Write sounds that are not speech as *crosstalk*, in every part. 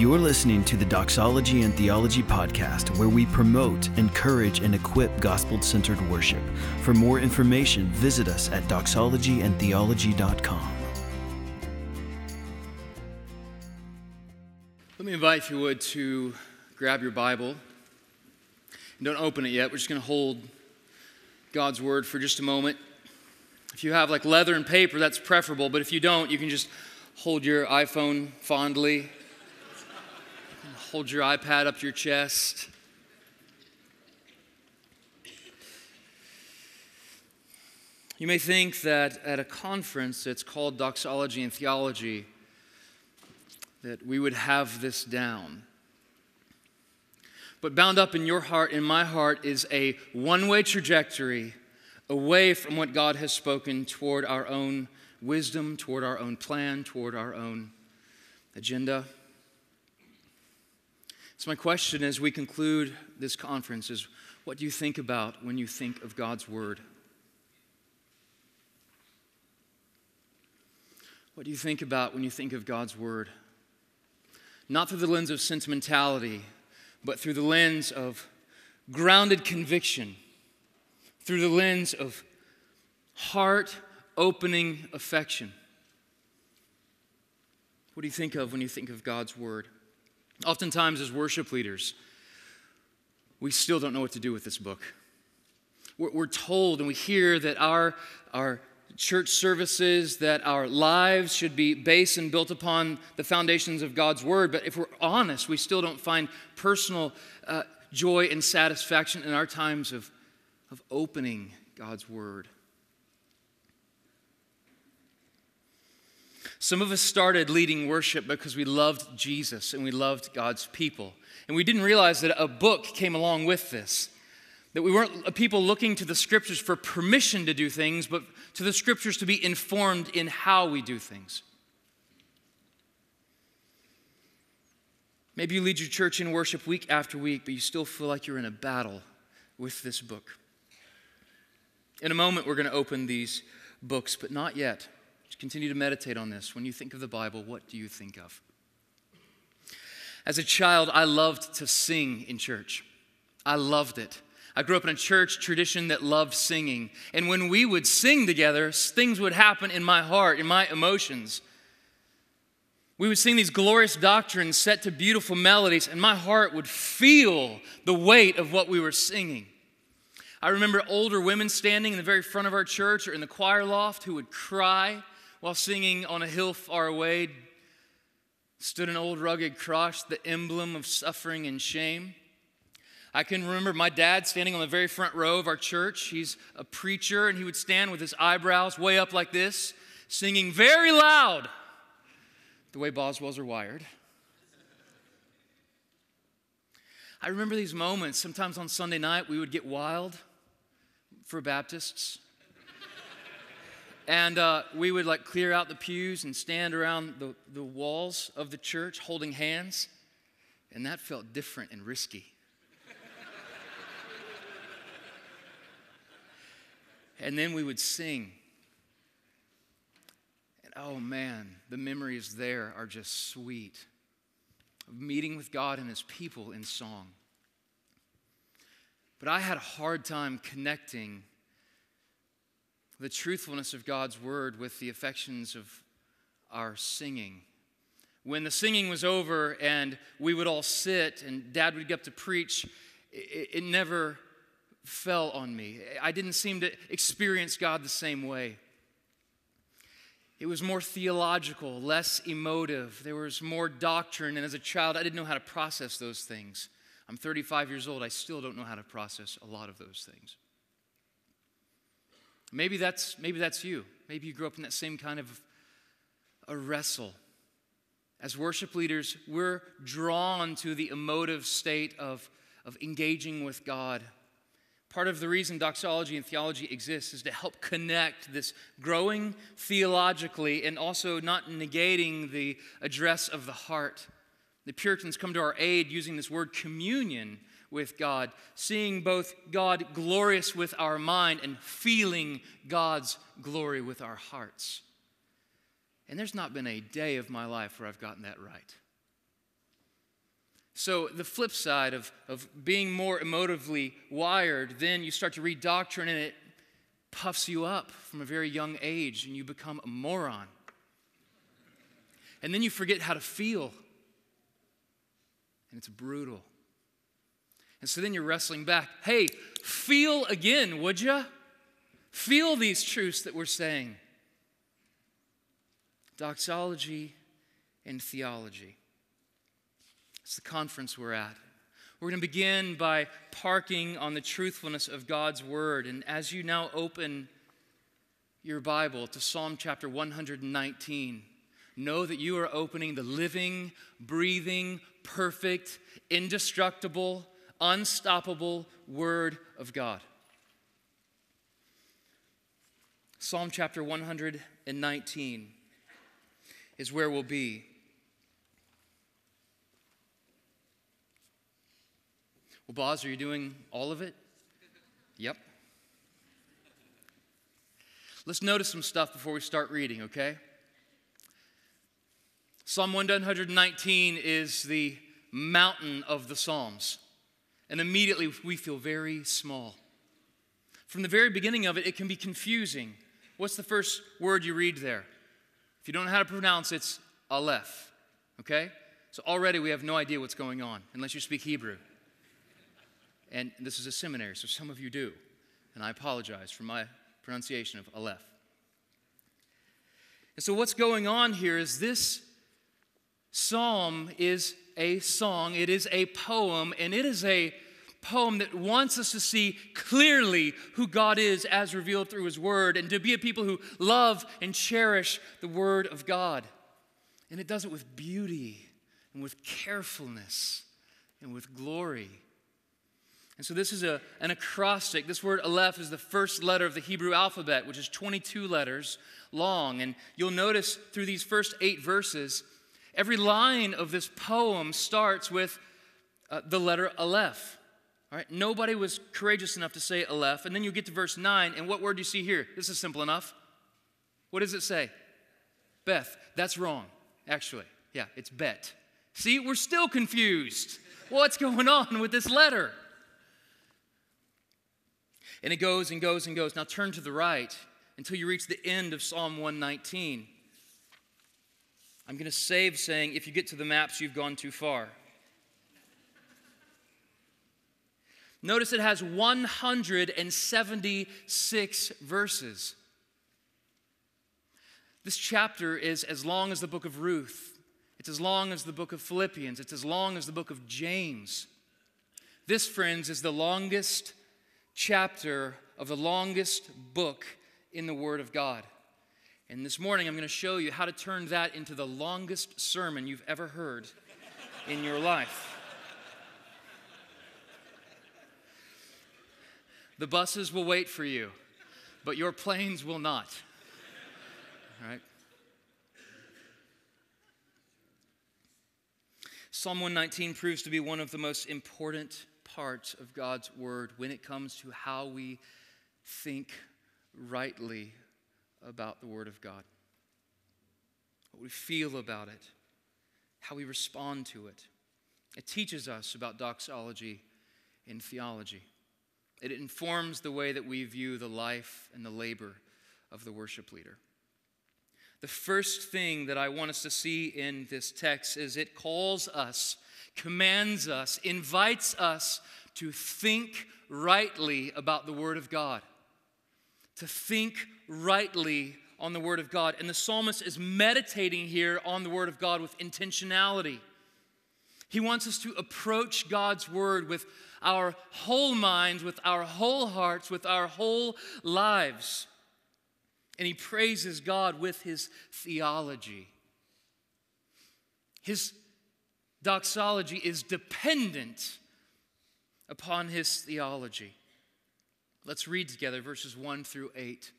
You're listening to the Doxology and Theology Podcast, where we promote, encourage, and equip gospel centered worship. For more information, visit us at doxologyandtheology.com. Let me invite, if you would, to grab your Bible. And don't open it yet. We're just going to hold God's Word for just a moment. If you have like leather and paper, that's preferable. But if you don't, you can just hold your iPhone fondly Hold your iPad up to your chest. You may think that at a conference that's called Doxology and Theology, that we would have this down. But bound up in your heart, in my heart, is a one way trajectory away from what God has spoken toward our own wisdom, toward our own plan, toward our own agenda. So, my question as we conclude this conference is what do you think about when you think of God's Word? What do you think about when you think of God's Word? Not through the lens of sentimentality, but through the lens of grounded conviction, through the lens of heart opening affection. What do you think of when you think of God's Word? Oftentimes, as worship leaders, we still don't know what to do with this book. We're, we're told and we hear that our, our church services, that our lives should be based and built upon the foundations of God's Word. But if we're honest, we still don't find personal uh, joy and satisfaction in our times of, of opening God's Word. Some of us started leading worship because we loved Jesus and we loved God's people. And we didn't realize that a book came along with this. That we weren't people looking to the scriptures for permission to do things, but to the scriptures to be informed in how we do things. Maybe you lead your church in worship week after week, but you still feel like you're in a battle with this book. In a moment, we're going to open these books, but not yet. Continue to meditate on this. When you think of the Bible, what do you think of? As a child, I loved to sing in church. I loved it. I grew up in a church tradition that loved singing. And when we would sing together, things would happen in my heart, in my emotions. We would sing these glorious doctrines set to beautiful melodies, and my heart would feel the weight of what we were singing. I remember older women standing in the very front of our church or in the choir loft who would cry while singing on a hill far away stood an old rugged cross, the emblem of suffering and shame. I can remember my dad standing on the very front row of our church. He's a preacher, and he would stand with his eyebrows way up like this, singing very loud, the way Boswells are wired. I remember these moments. Sometimes on Sunday night, we would get wild for Baptists. And uh, we would like clear out the pews and stand around the, the walls of the church holding hands. And that felt different and risky. *laughs* and then we would sing. And oh man, the memories there are just sweet of meeting with God and His people in song. But I had a hard time connecting the truthfulness of God's word with the affections of our singing. When the singing was over and we would all sit and dad would get up to preach, it, it never fell on me. I didn't seem to experience God the same way. It was more theological, less emotive. There was more doctrine. And as a child, I didn't know how to process those things. I'm 35 years old. I still don't know how to process a lot of those things. Maybe that's, maybe that's you. Maybe you grew up in that same kind of a wrestle. As worship leaders, we're drawn to the emotive state of, of engaging with God. Part of the reason doxology and theology exists is to help connect this growing theologically and also not negating the address of the heart. The Puritans come to our aid using this word communion with God, seeing both God glorious with our mind and feeling God's glory with our hearts. And there's not been a day of my life where I've gotten that right. So, the flip side of, of being more emotively wired, then you start to read doctrine and it puffs you up from a very young age and you become a moron. And then you forget how to feel. And it's brutal. And so then you're wrestling back. Hey, feel again, would you? Feel these truths that we're saying. Doxology and theology. It's the conference we're at. We're going to begin by parking on the truthfulness of God's word. And as you now open your Bible to Psalm chapter 119, know that you are opening the living, breathing, perfect, indestructible, unstoppable Word of God. Psalm chapter 119 is where we'll be. Well, Boz, are you doing all of it? Yep. Let's notice some stuff before we start reading, okay? Psalm 119 is the mountain of the Psalms. And immediately we feel very small. From the very beginning of it, it can be confusing. What's the first word you read there? If you don't know how to pronounce it, it's Aleph. Okay? So already we have no idea what's going on unless you speak Hebrew. And this is a seminary, so some of you do. And I apologize for my pronunciation of Aleph. And so what's going on here is this psalm is a song, it is a poem, and it is a poem that wants us to see clearly who God is as revealed through His Word and to be a people who love and cherish the Word of God. And it does it with beauty and with carefulness and with glory. And so this is a, an acrostic. This word Aleph is the first letter of the Hebrew alphabet, which is 22 letters long. And you'll notice through these first eight verses, Every line of this poem starts with uh, the letter Aleph. All right, nobody was courageous enough to say Aleph. And then you get to verse 9, and what word do you see here? This is simple enough. What does it say? Beth. That's wrong, actually. Yeah, it's Bet. See, we're still confused. What's going on with this letter? And it goes and goes and goes. Now turn to the right until you reach the end of Psalm 119. I'm going to save saying, if you get to the maps, you've gone too far. Notice it has 176 verses. This chapter is as long as the book of Ruth. It's as long as the book of Philippians. It's as long as the book of James. This, friends, is the longest chapter of the longest book in the Word of God. And this morning, I'm going to show you how to turn that into the longest sermon you've ever heard in your life. The buses will wait for you, but your planes will not. All right? Psalm 119 proves to be one of the most important parts of God's word when it comes to how we think rightly about the Word of God, what we feel about it, how we respond to it. It teaches us about doxology and theology. It informs the way that we view the life and the labor of the worship leader. The first thing that I want us to see in this text is it calls us, commands us, invites us to think rightly about the Word of God to think rightly on the Word of God. And the psalmist is meditating here on the Word of God with intentionality. He wants us to approach God's Word with our whole minds, with our whole hearts, with our whole lives. And he praises God with his theology. His doxology is dependent upon his theology. Let's read together verses 1 through 8.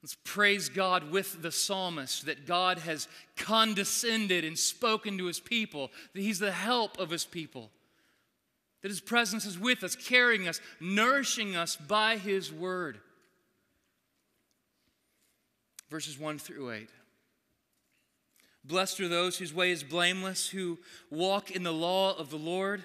Let's praise God with the psalmist that God has condescended and spoken to his people, that he's the help of his people, that his presence is with us, carrying us, nourishing us by his word. Verses 1 through 8. Blessed are those whose way is blameless, who walk in the law of the Lord.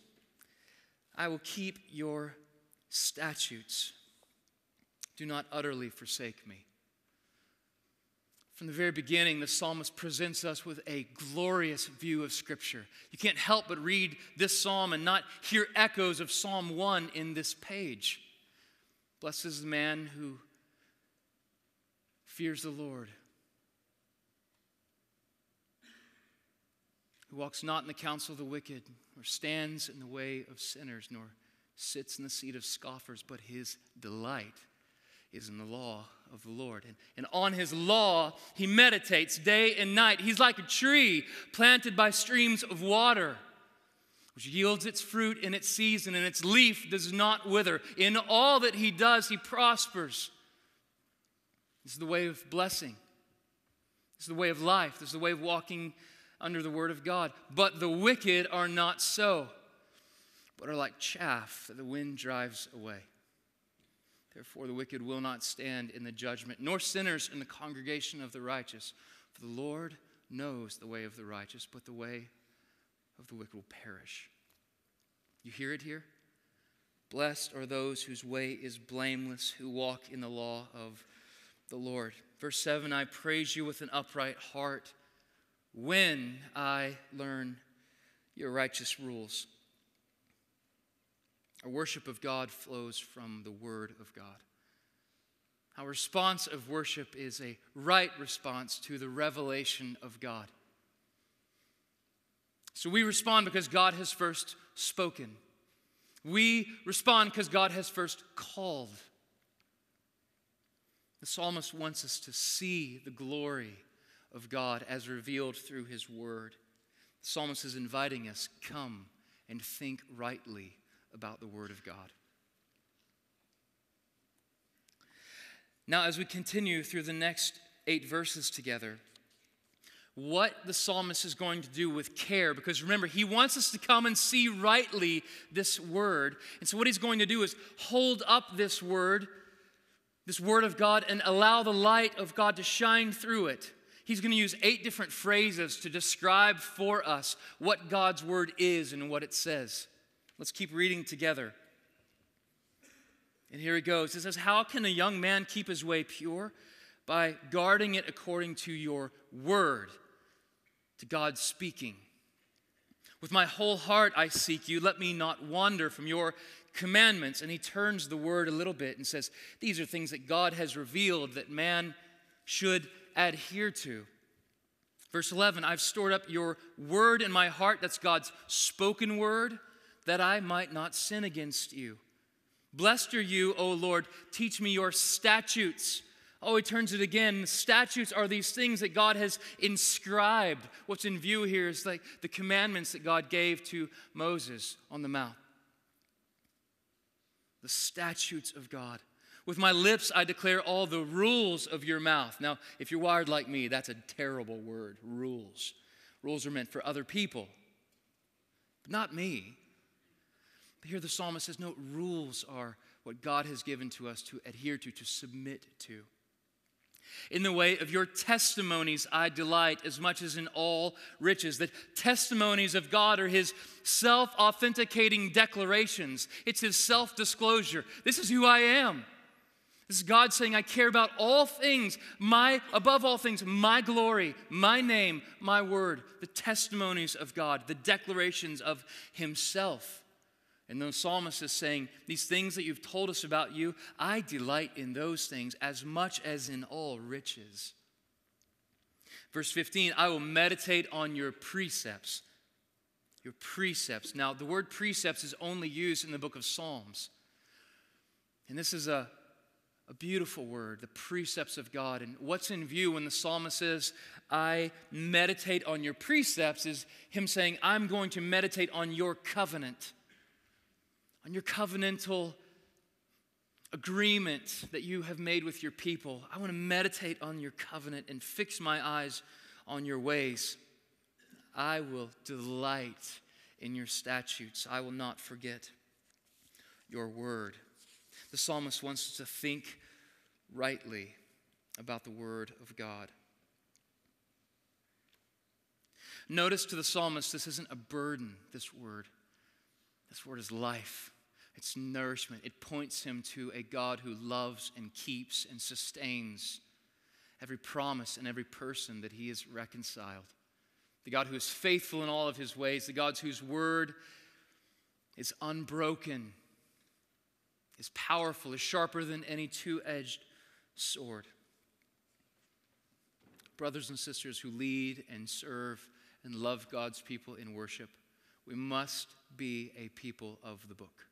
I will keep your statutes. Do not utterly forsake me. From the very beginning, the psalmist presents us with a glorious view of Scripture. You can't help but read this psalm and not hear echoes of Psalm 1 in this page. Blessed is the man who fears the Lord who walks not in the counsel of the wicked, nor stands in the way of sinners, nor sits in the seat of scoffers, but his delight is in the law of the Lord. And, and on his law, he meditates day and night. He's like a tree planted by streams of water, which yields its fruit in its season, and its leaf does not wither. In all that he does, he prospers. This is the way of blessing. This is the way of life. This is the way of walking under the word of God. But the wicked are not so, but are like chaff that the wind drives away. Therefore, the wicked will not stand in the judgment, nor sinners in the congregation of the righteous. For the Lord knows the way of the righteous, but the way of the wicked will perish. You hear it here? Blessed are those whose way is blameless, who walk in the law of the Lord. Verse 7 I praise you with an upright heart when I learn your righteous rules. Our worship of God flows from the Word of God. Our response of worship is a right response to the revelation of God. So we respond because God has first spoken. We respond because God has first called. The psalmist wants us to see the glory of God as revealed through his word. The psalmist is inviting us come and think rightly about the word of God. Now, as we continue through the next eight verses together, what the psalmist is going to do with care, because remember, he wants us to come and see rightly this word. And so, what he's going to do is hold up this word, this word of God, and allow the light of God to shine through it he's going to use eight different phrases to describe for us what God's word is and what it says. Let's keep reading together. And here he goes. It says, How can a young man keep his way pure? By guarding it according to your word, to God speaking. With my whole heart I seek you. Let me not wander from your commandments. And he turns the word a little bit and says, These are things that God has revealed that man should adhere to. Verse 11 I've stored up your word in my heart, that's God's spoken word, that I might not sin against you. Blessed are you, O Lord, teach me your statutes. Oh, he turns it again. Statutes are these things that God has inscribed. What's in view here is like the commandments that God gave to Moses on the mount. The statutes of God. With my lips, I declare all the rules of your mouth. Now, if you're wired like me, that's a terrible word rules. Rules are meant for other people, but not me. But here the psalmist says, no, rules are what God has given to us to adhere to, to submit to. In the way of your testimonies, I delight as much as in all riches. The testimonies of God are His self authenticating declarations, it's His self disclosure. This is who I am. This is God saying, I care about all things, my, above all things, my glory, my name, my word, the testimonies of God, the declarations of Himself. And the psalmist is saying, These things that you've told us about you, I delight in those things as much as in all riches. Verse 15, I will meditate on your precepts. Your precepts. Now, the word precepts is only used in the book of Psalms. And this is a a beautiful word, the precepts of God. And what's in view when the psalmist says, I meditate on your precepts, is him saying, I'm going to meditate on your covenant, on your covenantal agreement that you have made with your people. I want to meditate on your covenant and fix my eyes on your ways. I will delight in your statutes. I will not forget your word. The psalmist wants us to think rightly about the word of God. Notice to the psalmist, this isn't a burden, this word. This word is life, it's nourishment. It points him to a God who loves and keeps and sustains every promise and every person that he has reconciled. The God who is faithful in all of his ways, the God whose word is unbroken is powerful, is sharper than any two edged sword. Brothers and sisters who lead and serve and love God's people in worship, we must be a people of the book.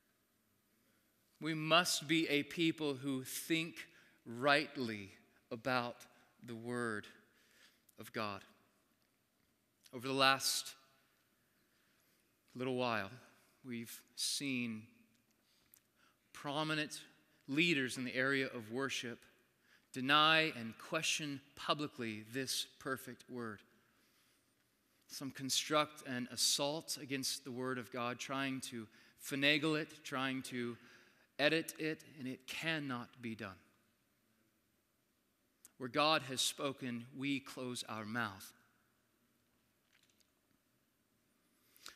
We must be a people who think rightly about the Word of God. Over the last little while, we've seen prominent leaders in the area of worship deny and question publicly this perfect word. Some construct an assault against the word of God, trying to finagle it, trying to edit it, and it cannot be done. Where God has spoken, we close our mouth.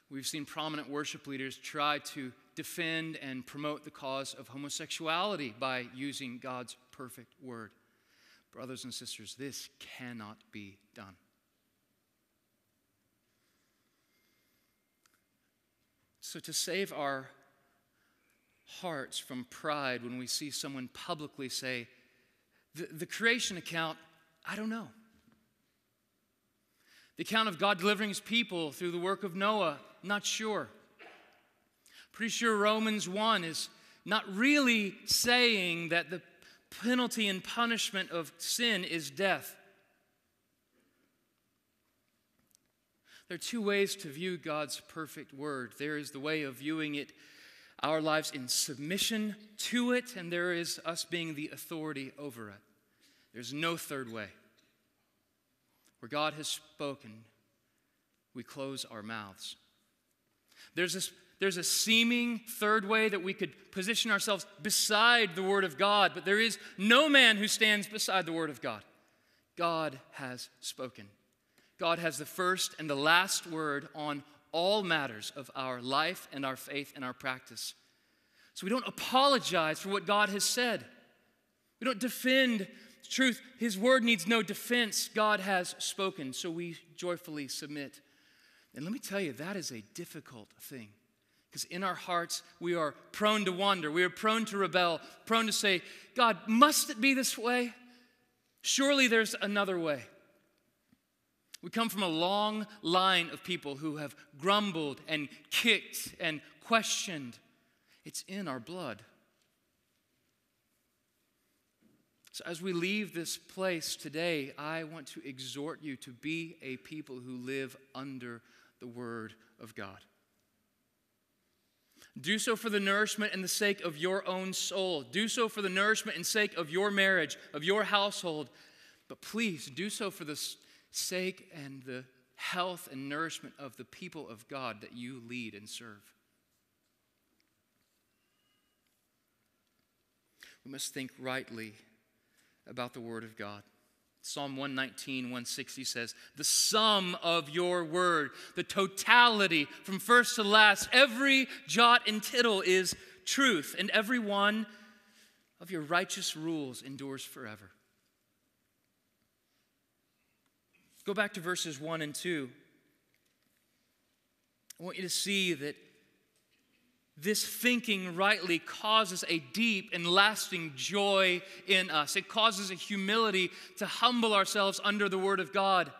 We've seen prominent worship leaders try to defend and promote the cause of homosexuality by using God's perfect word. Brothers and sisters, this cannot be done. So, to save our hearts from pride when we see someone publicly say, the, the creation account, I don't know. The account of God delivering his people through the work of Noah, not sure. Pretty sure Romans 1 is not really saying that the penalty and punishment of sin is death. There are two ways to view God's perfect word. There is the way of viewing it, our lives in submission to it, and there is us being the authority over it. There's no third way. Where God has spoken, we close our mouths. There's this there's a seeming third way that we could position ourselves beside the Word of God, but there is no man who stands beside the Word of God. God has spoken. God has the first and the last word on all matters of our life and our faith and our practice. So we don't apologize for what God has said. We don't defend truth. His word needs no defense. God has spoken. So we joyfully submit. And let me tell you, that is a difficult thing. Because in our hearts, we are prone to wander. We are prone to rebel, prone to say, God, must it be this way? Surely there's another way. We come from a long line of people who have grumbled and kicked and questioned. It's in our blood. So, as we leave this place today, I want to exhort you to be a people who live under the Word of God. Do so for the nourishment and the sake of your own soul. Do so for the nourishment and sake of your marriage, of your household. But please do so for the sake and the health and nourishment of the people of God that you lead and serve. We must think rightly about the Word of God. Psalm 119, 160 says, The sum of your word, the totality from first to last, every jot and tittle is truth, and every one of your righteous rules endures forever. Go back to verses 1 and 2. I want you to see that this thinking rightly causes a deep and lasting joy in us. It causes a humility to humble ourselves under the Word of God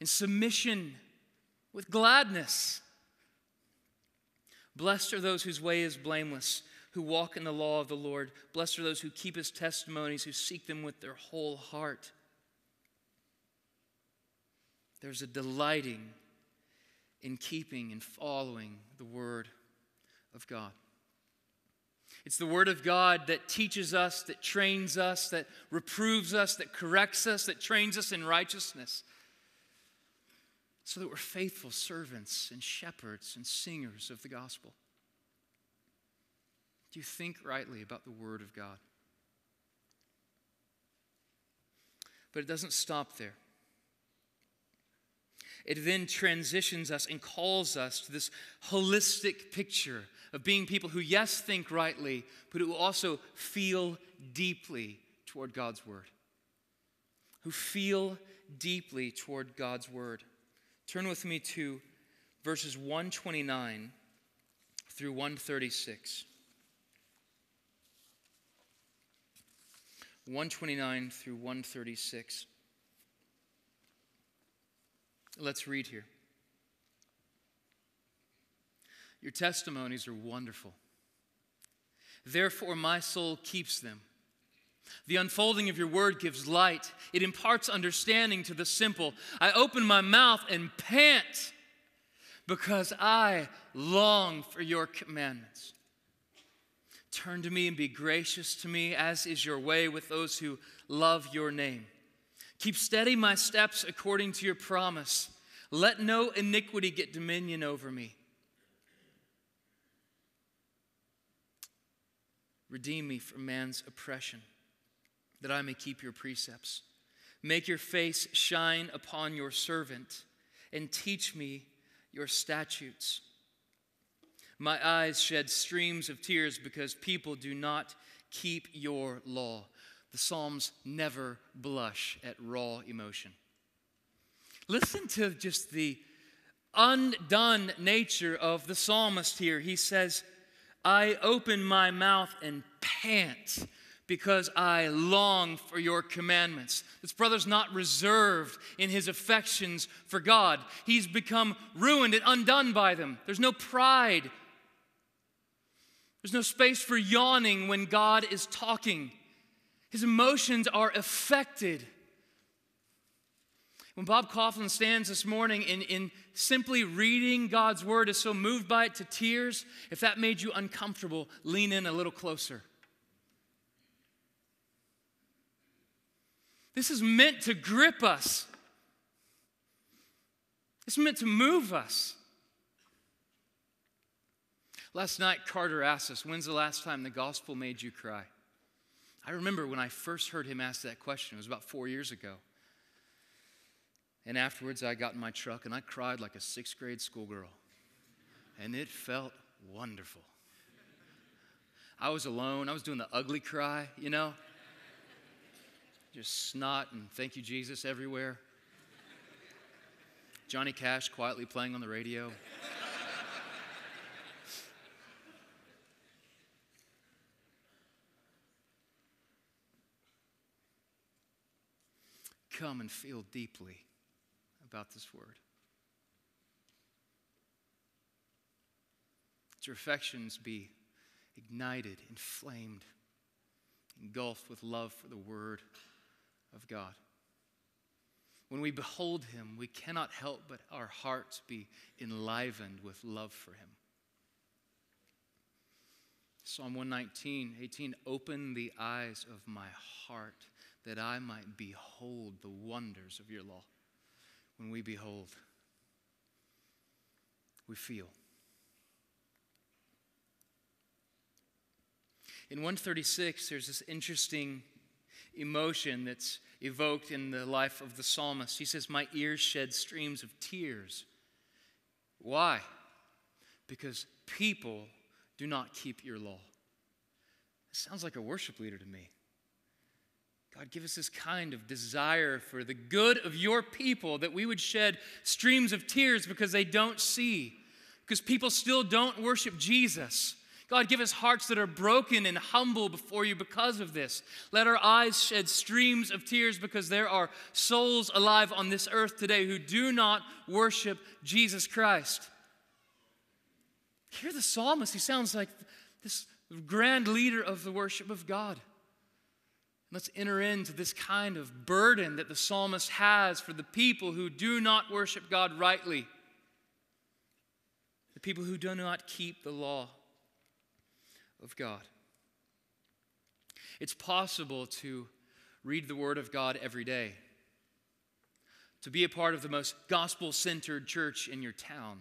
in submission with gladness. Blessed are those whose way is blameless, who walk in the law of the Lord. Blessed are those who keep his testimonies, who seek them with their whole heart. There's a delighting in keeping and following the word of God. It's the Word of God that teaches us, that trains us, that reproves us, that corrects us, that trains us in righteousness, so that we're faithful servants and shepherds and singers of the gospel. Do you think rightly about the Word of God? But it doesn't stop there. It then transitions us and calls us to this holistic picture of being people who, yes, think rightly, but who also feel deeply toward God's Word. Who feel deeply toward God's Word. Turn with me to verses 129 through 136. 129 through 136. Let's read here. Your testimonies are wonderful. Therefore, my soul keeps them. The unfolding of your word gives light, it imparts understanding to the simple. I open my mouth and pant because I long for your commandments. Turn to me and be gracious to me, as is your way with those who love your name. Keep steady my steps according to your promise. Let no iniquity get dominion over me. Redeem me from man's oppression, that I may keep your precepts. Make your face shine upon your servant, and teach me your statutes. My eyes shed streams of tears because people do not keep your law. The Psalms never blush at raw emotion. Listen to just the undone nature of the psalmist here. He says, I open my mouth and pant because I long for your commandments. This brother's not reserved in his affections for God. He's become ruined and undone by them. There's no pride. There's no space for yawning when God is talking. His emotions are affected. When Bob Kauflin stands this morning in, in simply reading God's word is so moved by it to tears, if that made you uncomfortable, lean in a little closer. This is meant to grip us. It's meant to move us. Last night, Carter asked us, When's the last time the gospel made you cry? I remember when I first heard him ask that question, it was about four years ago. And afterwards, I got in my truck and I cried like a sixth grade schoolgirl. And it felt wonderful. I was alone. I was doing the ugly cry, you know? Just snot and thank you, Jesus, everywhere. Johnny Cash quietly playing on the radio. Come and feel deeply about this word. Let your affections be ignited, inflamed, engulfed with love for the word of God. When we behold him, we cannot help but our hearts be enlivened with love for him. Psalm 119, 18, open the eyes of my heart that I might behold the wonders of your law when we behold, we feel. In 136, there's this interesting emotion that's evoked in the life of the psalmist. He says, My ears shed streams of tears. Why? Because people do not keep your law. It sounds like a worship leader to me. God, give us this kind of desire for the good of your people that we would shed streams of tears because they don't see, because people still don't worship Jesus. God, give us hearts that are broken and humble before you because of this. Let our eyes shed streams of tears because there are souls alive on this earth today who do not worship Jesus Christ. Hear the psalmist. He sounds like this grand leader of the worship of God. Let's enter into this kind of burden that the psalmist has for the people who do not worship God rightly, the people who do not keep the law of God. It's possible to read the Word of God every day, to be a part of the most gospel centered church in your town,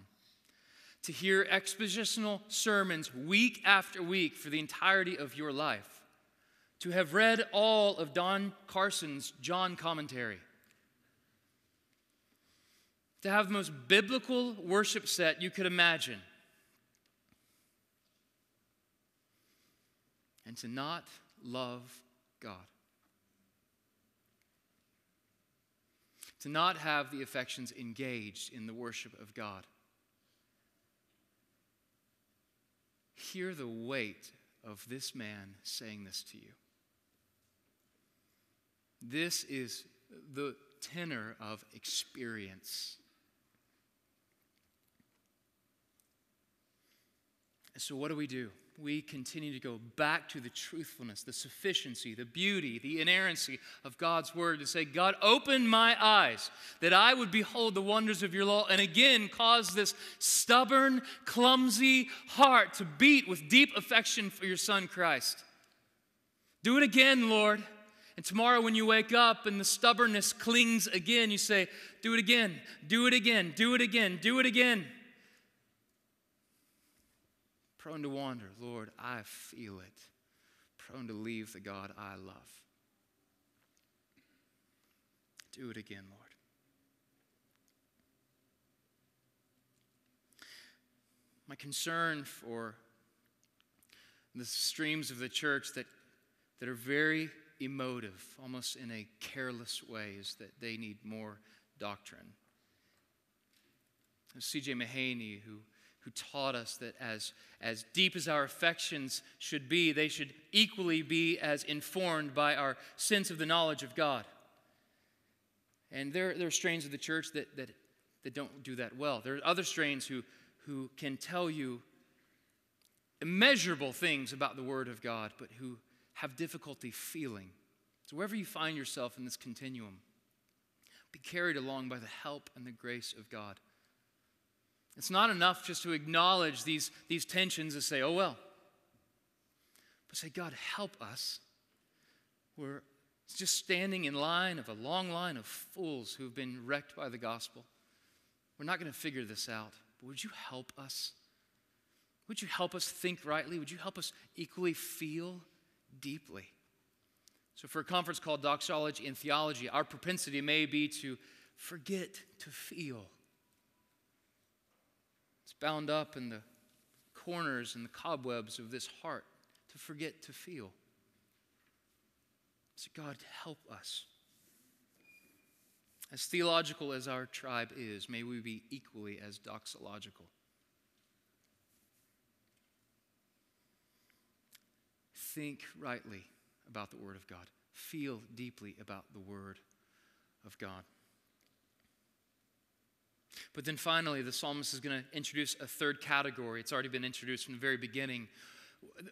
to hear expositional sermons week after week for the entirety of your life, to have read all of Don Carson's John commentary. To have the most biblical worship set you could imagine. And to not love God. To not have the affections engaged in the worship of God. Hear the weight of this man saying this to you. This is the tenor of experience. So, what do we do? we continue to go back to the truthfulness, the sufficiency, the beauty, the inerrancy of God's word to say, God, open my eyes that I would behold the wonders of your law, and again cause this stubborn, clumsy heart to beat with deep affection for your Son, Christ. Do it again, Lord. And tomorrow, when you wake up and the stubbornness clings again, you say, Do it again, do it again, do it again, do it again prone to wander. Lord, I feel it. Prone to leave the God I love. Do it again, Lord. My concern for the streams of the church that, that are very emotive, almost in a careless way, is that they need more doctrine. C.J. Mahaney, who who taught us that as, as deep as our affections should be, they should equally be as informed by our sense of the knowledge of God. And there, there are strains of the church that, that, that don't do that well. There are other strains who, who can tell you immeasurable things about the Word of God, but who have difficulty feeling. So, wherever you find yourself in this continuum, be carried along by the help and the grace of God. It's not enough just to acknowledge these, these tensions and say, oh, well. But say, God, help us. We're just standing in line of a long line of fools who have been wrecked by the gospel. We're not going to figure this out. But would you help us? Would you help us think rightly? Would you help us equally feel deeply? So, for a conference called Doxology and Theology, our propensity may be to forget to feel It's bound up in the corners and the cobwebs of this heart to forget to feel. So, God, help us. As theological as our tribe is, may we be equally as doxological. Think rightly about the Word of God, feel deeply about the Word of God. But then finally, the psalmist is going to introduce a third category. It's already been introduced from the very beginning.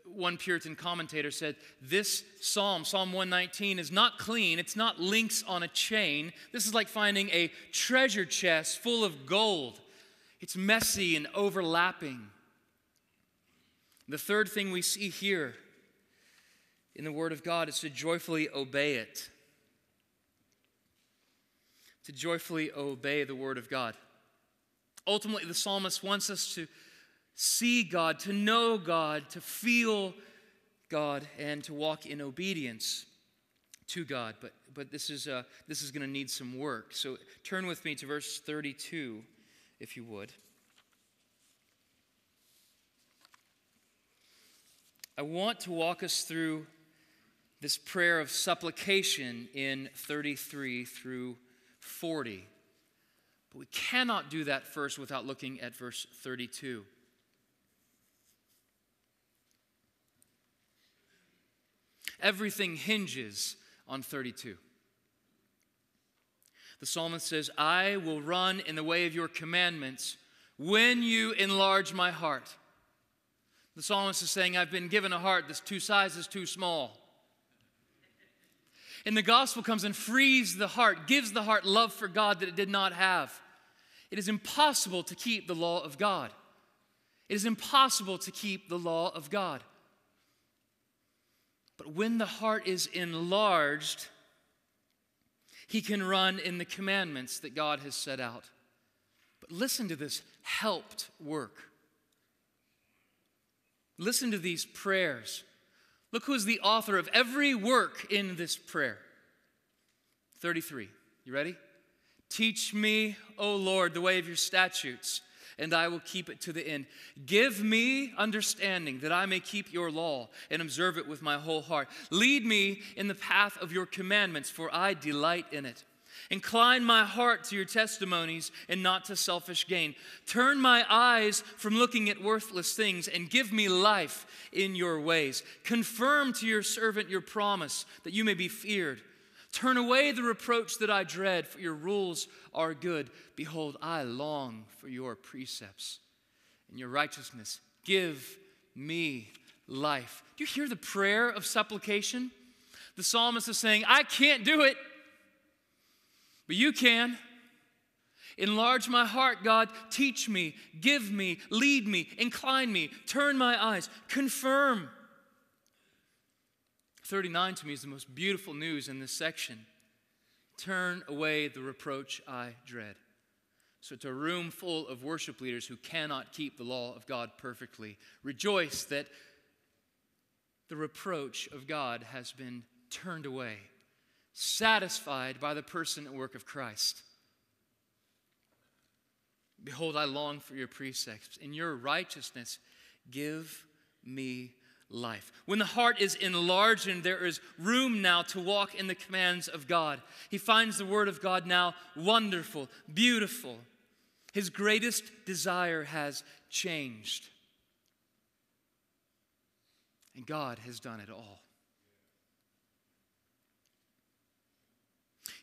One Puritan commentator said, This psalm, Psalm 119, is not clean. It's not links on a chain. This is like finding a treasure chest full of gold. It's messy and overlapping. The third thing we see here in the Word of God is to joyfully obey it. To joyfully obey the Word of God. Ultimately, the psalmist wants us to see God, to know God, to feel God, and to walk in obedience to God. But, but this is, uh, this is going to need some work. So turn with me to verse 32, if you would. I want to walk us through this prayer of supplication in 33 through 40. But we cannot do that first without looking at verse 32. Everything hinges on 32. The psalmist says, I will run in the way of your commandments when you enlarge my heart. The psalmist is saying, I've been given a heart that's two sizes too small. And the gospel comes and frees the heart, gives the heart love for God that it did not have. It is impossible to keep the law of God. It is impossible to keep the law of God. But when the heart is enlarged, he can run in the commandments that God has set out. But listen to this helped work. Listen to these prayers. Look who's the author of every work in this prayer. 33. You ready? Teach me, O Lord, the way of your statutes, and I will keep it to the end. Give me understanding that I may keep your law and observe it with my whole heart. Lead me in the path of your commandments, for I delight in it. Incline my heart to your testimonies and not to selfish gain. Turn my eyes from looking at worthless things and give me life in your ways. Confirm to your servant your promise that you may be feared. Turn away the reproach that I dread, for your rules are good. Behold, I long for your precepts and your righteousness. Give me life. Do you hear the prayer of supplication? The psalmist is saying, I can't do it, but you can. Enlarge my heart, God. Teach me, give me, lead me, incline me, turn my eyes, confirm 39 to me is the most beautiful news in this section. Turn away the reproach I dread. So, to a room full of worship leaders who cannot keep the law of God perfectly, rejoice that the reproach of God has been turned away, satisfied by the person and work of Christ. Behold, I long for your precepts. In your righteousness, give me life. When the heart is enlarged and there is room now to walk in the commands of God, he finds the Word of God now wonderful, beautiful. His greatest desire has changed. And God has done it all.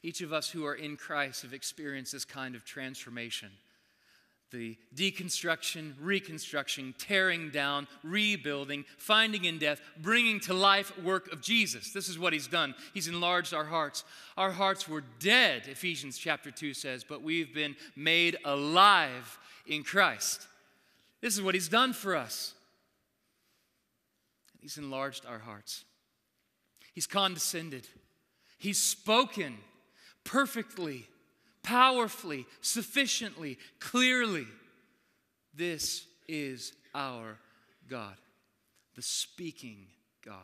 Each of us who are in Christ have experienced this kind of transformation the deconstruction, reconstruction, tearing down, rebuilding, finding in death, bringing to life work of Jesus. This is what he's done. He's enlarged our hearts. Our hearts were dead, Ephesians chapter 2 says, but we've been made alive in Christ. This is what he's done for us. He's enlarged our hearts. He's condescended. He's spoken perfectly powerfully, sufficiently, clearly. This is our God, the speaking God.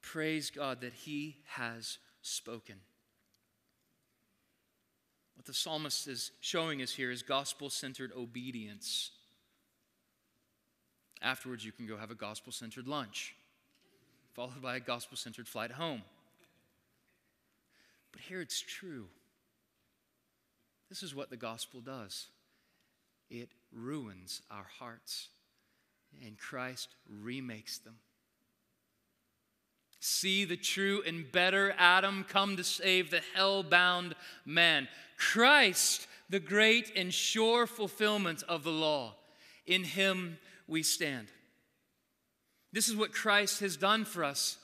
Praise God that He has spoken. What the psalmist is showing us here is gospel centered obedience. Afterwards, you can go have a gospel centered lunch, followed by a gospel centered flight home. But here it's true. This is what the gospel does it ruins our hearts, and Christ remakes them. See the true and better Adam come to save the hell bound man. Christ, the great and sure fulfillment of the law. In him we stand. This is what Christ has done for us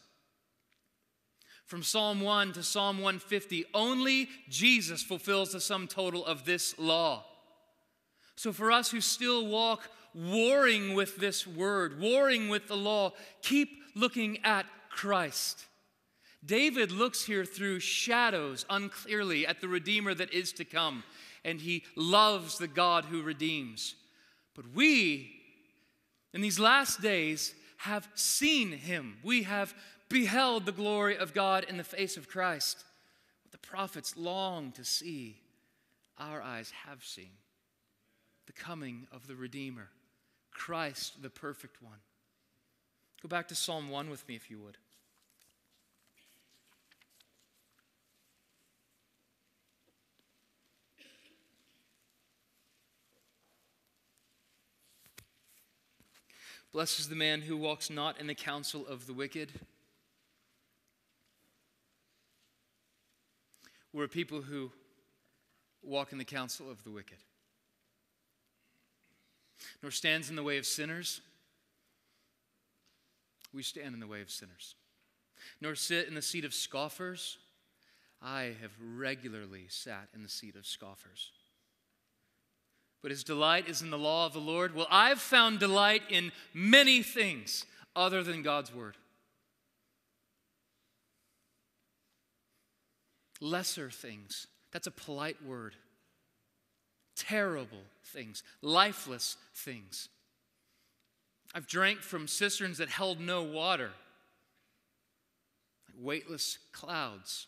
from Psalm 1 to Psalm 150, only Jesus fulfills the sum total of this law. So, for us who still walk warring with this word, warring with the law, keep looking at Christ. David looks here through shadows unclearly at the Redeemer that is to come, and he loves the God who redeems. But we, in these last days, have seen him. We have beheld the glory of God in the face of Christ. What the prophets long to see, our eyes have seen the coming of the Redeemer, Christ, the perfect one. Go back to Psalm 1 with me, if you would. Blessed is the man who walks not in the counsel of the wicked We're people who walk in the counsel of the wicked, nor stands in the way of sinners, we stand in the way of sinners, nor sit in the seat of scoffers. I have regularly sat in the seat of scoffers. But his delight is in the law of the Lord. Well, I've found delight in many things other than God's word. Lesser things. That's a polite word. Terrible things. Lifeless things. I've drank from cisterns that held no water, like weightless clouds.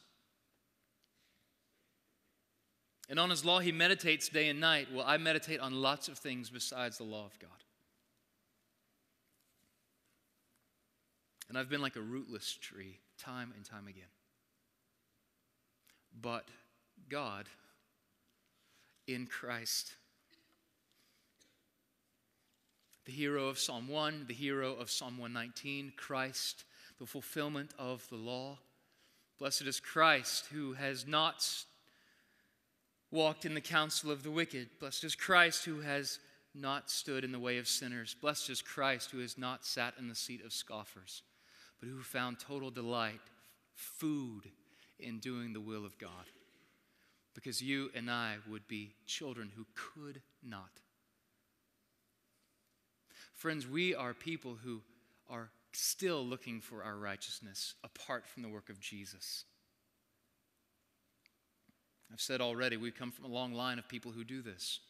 And on his law, he meditates day and night. Well, I meditate on lots of things besides the law of God. And I've been like a rootless tree time and time again. But God in Christ. The hero of Psalm 1, the hero of Psalm 119, Christ, the fulfillment of the law. Blessed is Christ who has not walked in the counsel of the wicked. Blessed is Christ who has not stood in the way of sinners. Blessed is Christ who has not sat in the seat of scoffers, but who found total delight, food in doing the will of God. Because you and I would be children who could not. Friends, we are people who are still looking for our righteousness apart from the work of Jesus. I've said already, we come from a long line of people who do this.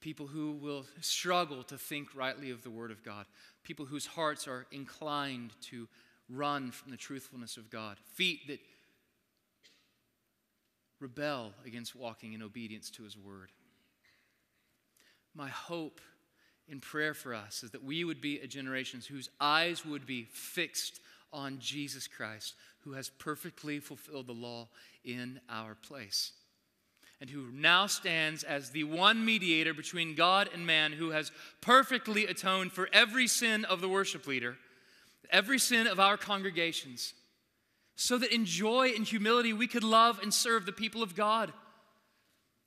People who will struggle to think rightly of the Word of God. People whose hearts are inclined to run from the truthfulness of God. Feet that rebel against walking in obedience to His Word. My hope in prayer for us is that we would be a generation whose eyes would be fixed on Jesus Christ, who has perfectly fulfilled the law in our place, and who now stands as the one mediator between God and man, who has perfectly atoned for every sin of the worship leader, every sin of our congregations, so that in joy and humility we could love and serve the people of God.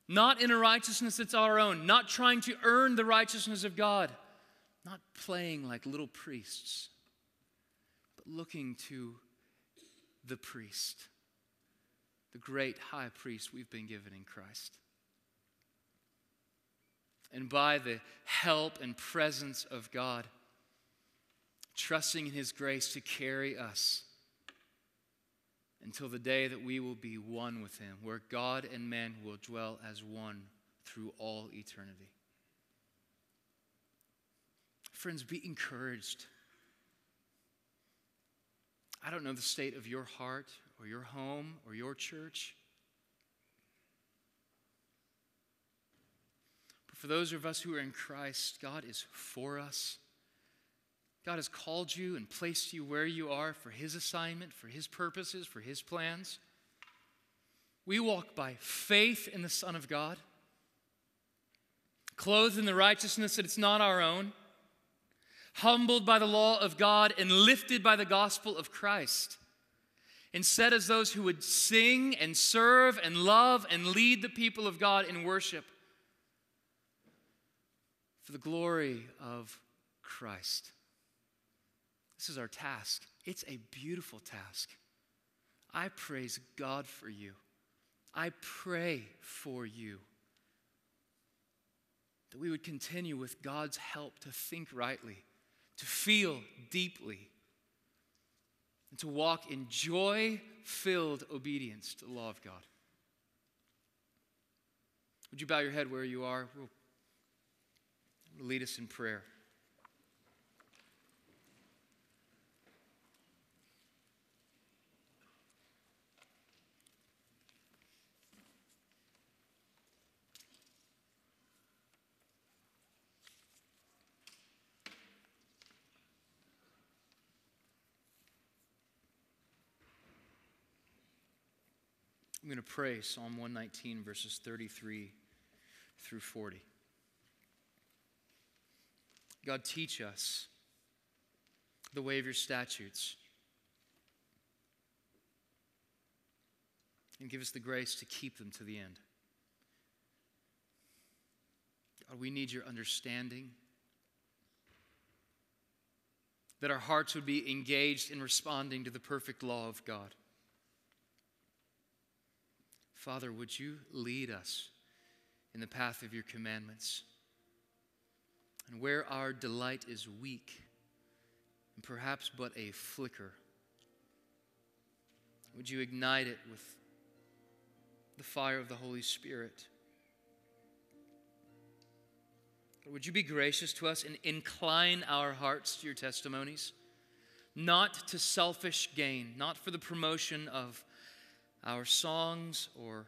Not in a righteousness that's our own, not trying to earn the righteousness of God, not playing like little priests but looking to the priest, the great high priest we've been given in Christ. And by the help and presence of God, trusting in His grace to carry us until the day that we will be one with Him, where God and man will dwell as one through all eternity. Friends, be encouraged. I don't know the state of your heart or your home or your church. But for those of us who are in Christ, God is for us. God has called you and placed you where you are for His assignment, for His purposes, for His plans. We walk by faith in the Son of God, clothed in the righteousness that it's not our own humbled by the law of God and lifted by the gospel of Christ. Instead, as those who would sing and serve and love and lead the people of God in worship for the glory of Christ. This is our task. It's a beautiful task. I praise God for you. I pray for you that we would continue with God's help to think rightly to feel deeply, and to walk in joy filled obedience to the law of God. Would you bow your head where you are? We'll, lead us in prayer. I'm going to pray Psalm 119, verses 33 through 40. God, teach us the way of your statutes. And give us the grace to keep them to the end. God, we need your understanding. that our hearts would be engaged in responding to the perfect law of God. Father, would you lead us in the path of your commandments? And where our delight is weak, and perhaps but a flicker, would you ignite it with the fire of the Holy Spirit? Would you be gracious to us and incline our hearts to your testimonies? Not to selfish gain, not for the promotion of our songs or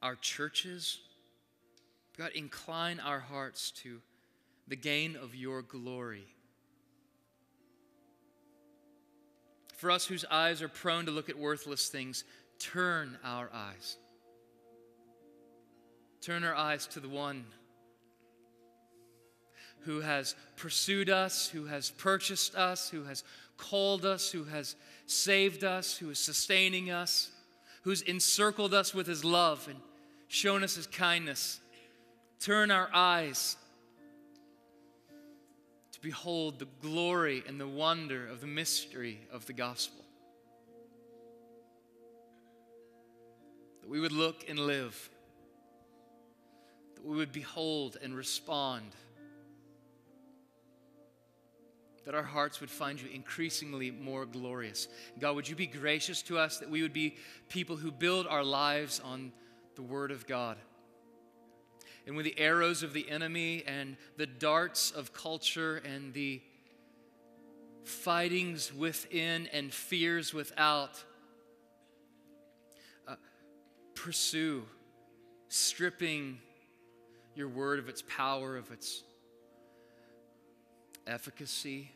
our churches. God, incline our hearts to the gain of your glory. For us whose eyes are prone to look at worthless things, turn our eyes. Turn our eyes to the one who has pursued us, who has purchased us, who has called us, who has saved us, who is sustaining us, who's encircled us with his love and shown us his kindness. Turn our eyes to behold the glory and the wonder of the mystery of the gospel. That we would look and live, that we would behold and respond that our hearts would find you increasingly more glorious. God, would you be gracious to us that we would be people who build our lives on the Word of God? And when the arrows of the enemy and the darts of culture and the fightings within and fears without uh, pursue, stripping your word of its power, of its efficacy.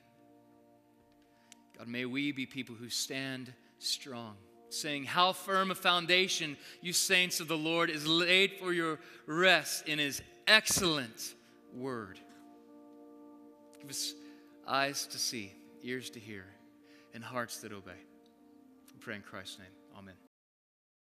God, may we be people who stand strong, saying, How firm a foundation, you saints of the Lord, is laid for your rest in his excellent word. Give us eyes to see, ears to hear, and hearts that obey. I pray in Christ's name.